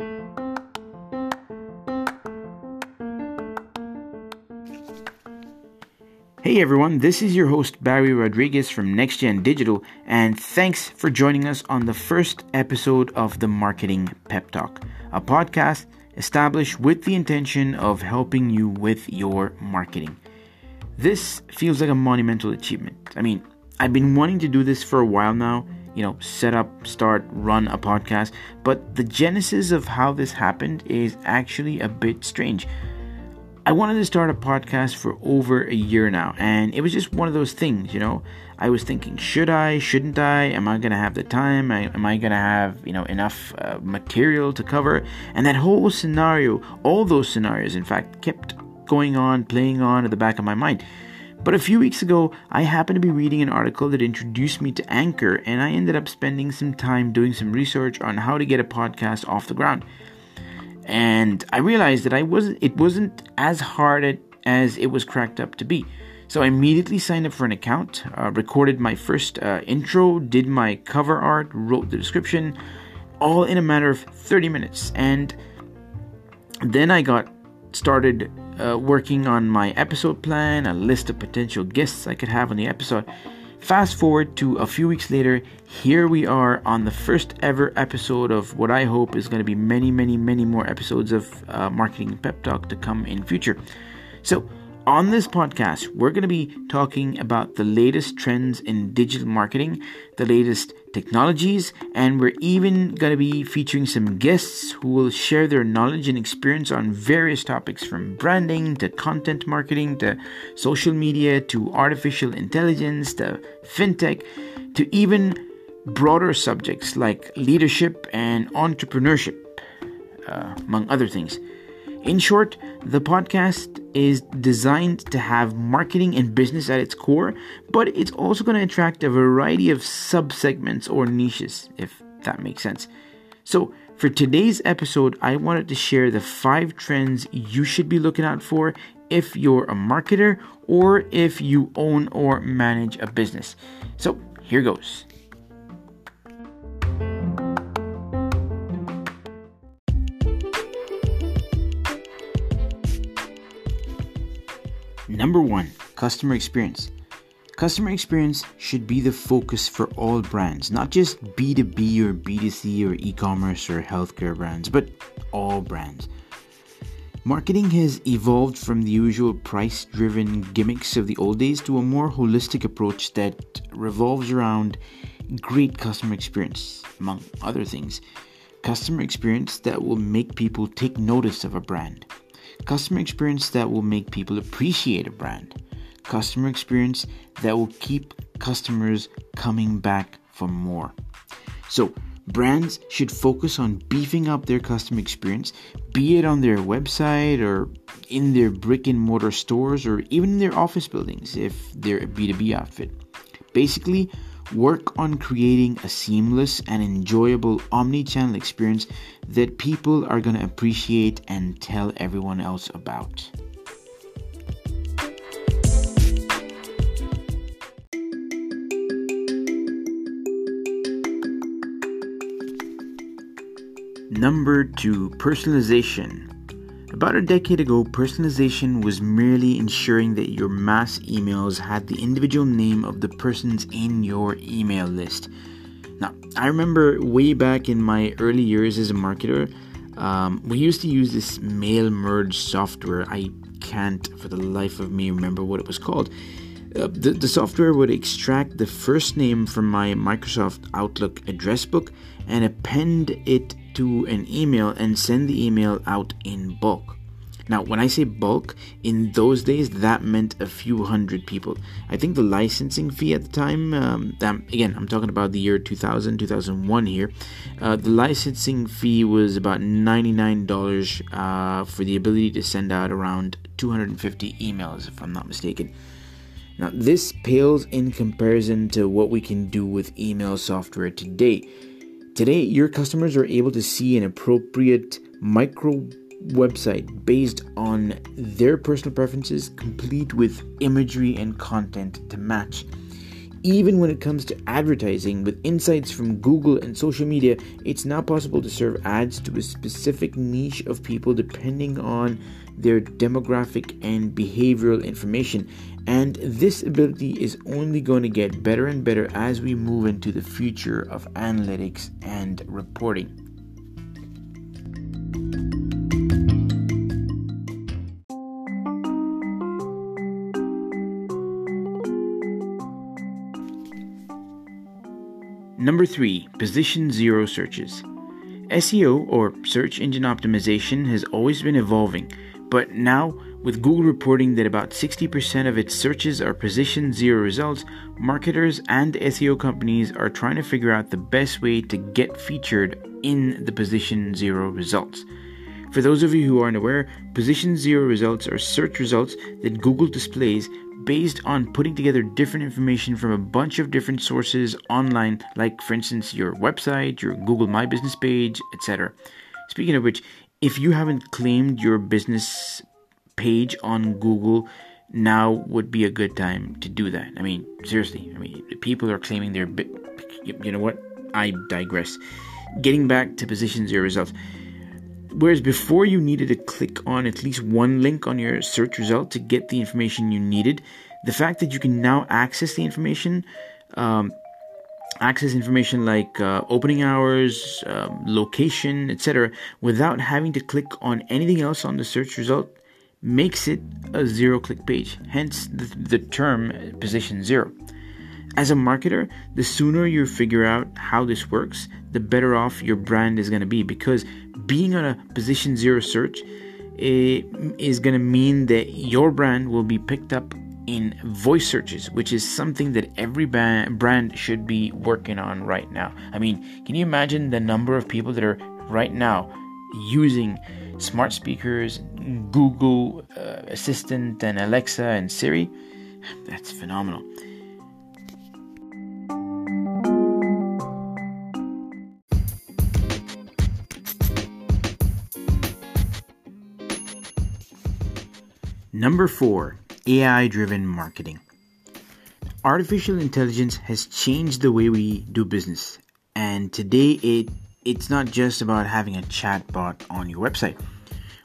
Hey everyone, this is your host Barry Rodriguez from NextGen Digital, and thanks for joining us on the first episode of the Marketing Pep Talk, a podcast established with the intention of helping you with your marketing. This feels like a monumental achievement. I mean, I've been wanting to do this for a while now, you know, set up, start, run a podcast, but the genesis of how this happened is actually a bit strange. I wanted to start a podcast for over a year now, and it was just one of those things, you know. I was thinking, should I, shouldn't I? Am I gonna have the time? Am I gonna have, you know, enough uh, material to cover? And that whole scenario, all those scenarios, in fact, kept going on, playing on at the back of my mind. But a few weeks ago, I happened to be reading an article that introduced me to Anchor, and I ended up spending some time doing some research on how to get a podcast off the ground and I realized that I wasn't it wasn't as hard as it was cracked up to be. So I immediately signed up for an account, uh, recorded my first uh, intro, did my cover art, wrote the description, all in a matter of 30 minutes. And then I got started uh, working on my episode plan, a list of potential guests I could have on the episode. Fast forward to a few weeks later, here we are on the first ever episode of what I hope is going to be many, many, many more episodes of uh, Marketing Pep Talk to come in future. So, on this podcast, we're going to be talking about the latest trends in digital marketing, the latest technologies, and we're even going to be featuring some guests who will share their knowledge and experience on various topics from branding to content marketing to social media to artificial intelligence to fintech to even broader subjects like leadership and entrepreneurship, uh, among other things. In short, the podcast is designed to have marketing and business at its core, but it's also going to attract a variety of subsegments or niches, if that makes sense. So, for today's episode, I wanted to share the five trends you should be looking out for if you're a marketer or if you own or manage a business. So, here goes. Number one, customer experience. Customer experience should be the focus for all brands, not just B2B or B2C or e commerce or healthcare brands, but all brands. Marketing has evolved from the usual price driven gimmicks of the old days to a more holistic approach that revolves around great customer experience, among other things. Customer experience that will make people take notice of a brand Customer experience that will make people appreciate a brand. Customer experience that will keep customers coming back for more. So, brands should focus on beefing up their customer experience, be it on their website or in their brick and mortar stores or even in their office buildings if they're a B2B outfit. Basically, work on creating a seamless and enjoyable omni channel experience that people are going to appreciate and tell everyone else about. Number two, personalization. About a decade ago, personalization was merely ensuring that your mass emails had the individual name of the persons in your email list. Now, I remember way back in my early years as a marketer, um, we used to use this mail merge software. I can't for the life of me remember what it was called. Uh, the, the software would extract the first name from my Microsoft Outlook address book and append it to an email and send the email out in bulk. Now, when I say bulk, in those days that meant a few hundred people. I think the licensing fee at the time, um, again, I'm talking about the year 2000, 2001 here, uh, the licensing fee was about $99 uh, for the ability to send out around 250 emails, if I'm not mistaken. Now, this pales in comparison to what we can do with email software today. Today, your customers are able to see an appropriate micro website based on their personal preferences, complete with imagery and content to match. Even when it comes to advertising, with insights from Google and social media, it's now possible to serve ads to a specific niche of people depending on their demographic and behavioral information. And this ability is only going to get better and better as we move into the future of analytics and reporting. Number three, position zero searches. SEO or search engine optimization has always been evolving, but now with Google reporting that about 60% of its searches are position zero results, marketers and SEO companies are trying to figure out the best way to get featured in the position zero results. For those of you who aren't aware, position zero results are search results that Google displays based on putting together different information from a bunch of different sources online, like, for instance, your website, your Google My Business page, etc. Speaking of which, if you haven't claimed your business page on Google, now would be a good time to do that. I mean, seriously, I mean, people are claiming their. You know what? I digress. Getting back to position zero results. Whereas before you needed to click on at least one link on your search result to get the information you needed, the fact that you can now access the information, um, access information like uh, opening hours, um, location, etc., without having to click on anything else on the search result, makes it a zero click page. Hence the, the term position zero. As a marketer, the sooner you figure out how this works, the better off your brand is going to be because being on a position zero search is going to mean that your brand will be picked up in voice searches, which is something that every brand should be working on right now. I mean, can you imagine the number of people that are right now using smart speakers, Google uh, Assistant, and Alexa and Siri? That's phenomenal. Number four, AI driven marketing. Artificial intelligence has changed the way we do business, and today it it's not just about having a chatbot on your website.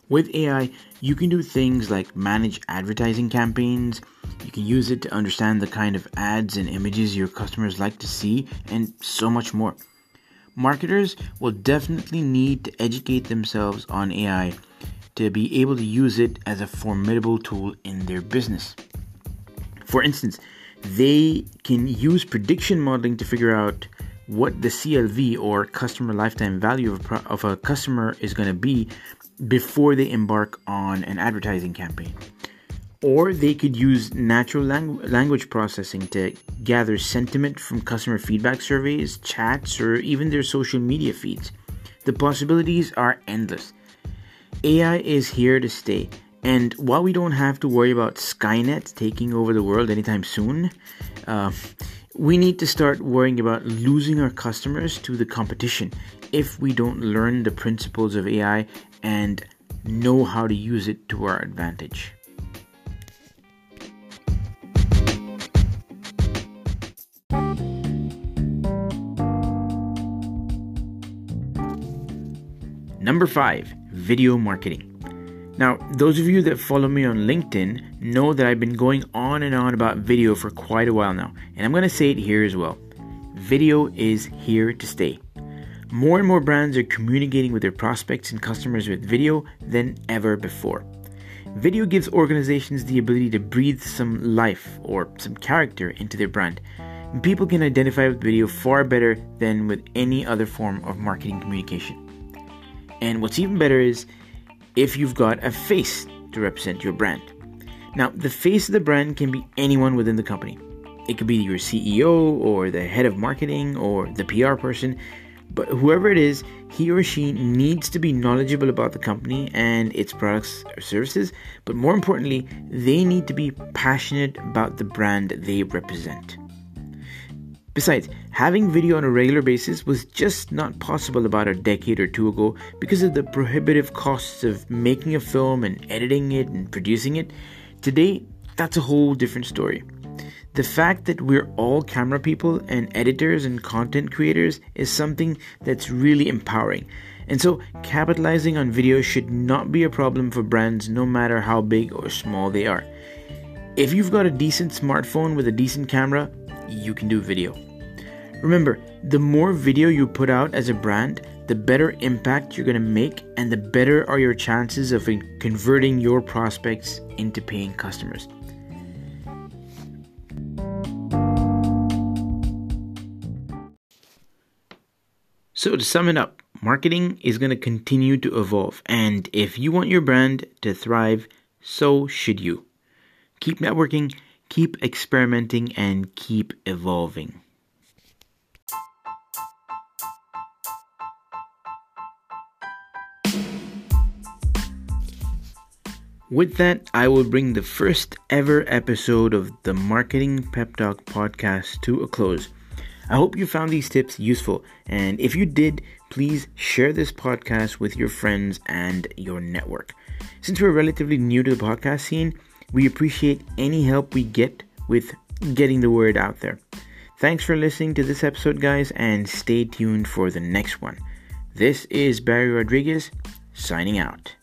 With AI, you can do things like manage advertising campaigns, you can use it to understand the kind of ads and images your customers like to see, and so much more. Marketers will definitely need to educate themselves on AI to be able to use it as a formidable tool in their business. For instance, they can use prediction modeling to figure out what the CLV or customer lifetime value of a, pro- of a customer is going to be before they embark on an advertising campaign. Or they could use natural lang- language processing to gather sentiment from customer feedback surveys, chats, or even their social media feeds. The possibilities are endless. AI is here to stay. And while we don't have to worry about Skynet taking over the world anytime soon, uh, we need to start worrying about losing our customers to the competition if we don't learn the principles of AI and know how to use it to our advantage. Number five, video marketing. Now, those of you that follow me on LinkedIn know that I've been going on and on about video for quite a while now, and I'm going to say it here as well. Video is here to stay. More and more brands are communicating with their prospects and customers with video than ever before. Video gives organizations the ability to breathe some life or some character into their brand. People can identify with video far better than with any other form of marketing communication. And what's even better is if you've got a face to represent your brand. Now, the face of the brand can be anyone within the company. It could be your CEO or the head of marketing or the PR person, but whoever it is, he or she needs to be knowledgeable about the company and its products or services, but more importantly, they need to be passionate about the brand they represent. Besides, having video on a regular basis was just not possible about a decade or two ago because of the prohibitive costs of making a film and editing it and producing it. Today, that's a whole different story. The fact that we're all camera people and editors and content creators is something that's really empowering. And so, capitalizing on video should not be a problem for brands no matter how big or small they are. If you've got a decent smartphone with a decent camera, you can do video. Remember, the more video you put out as a brand, the better impact you're going to make, and the better are your chances of converting your prospects into paying customers. So, to sum it up, marketing is going to continue to evolve, and if you want your brand to thrive, so should you. Keep networking, keep experimenting, and keep evolving. With that, I will bring the first ever episode of the Marketing Pep Talk podcast to a close. I hope you found these tips useful, and if you did, please share this podcast with your friends and your network. Since we're relatively new to the podcast scene, we appreciate any help we get with getting the word out there. Thanks for listening to this episode, guys, and stay tuned for the next one. This is Barry Rodriguez signing out.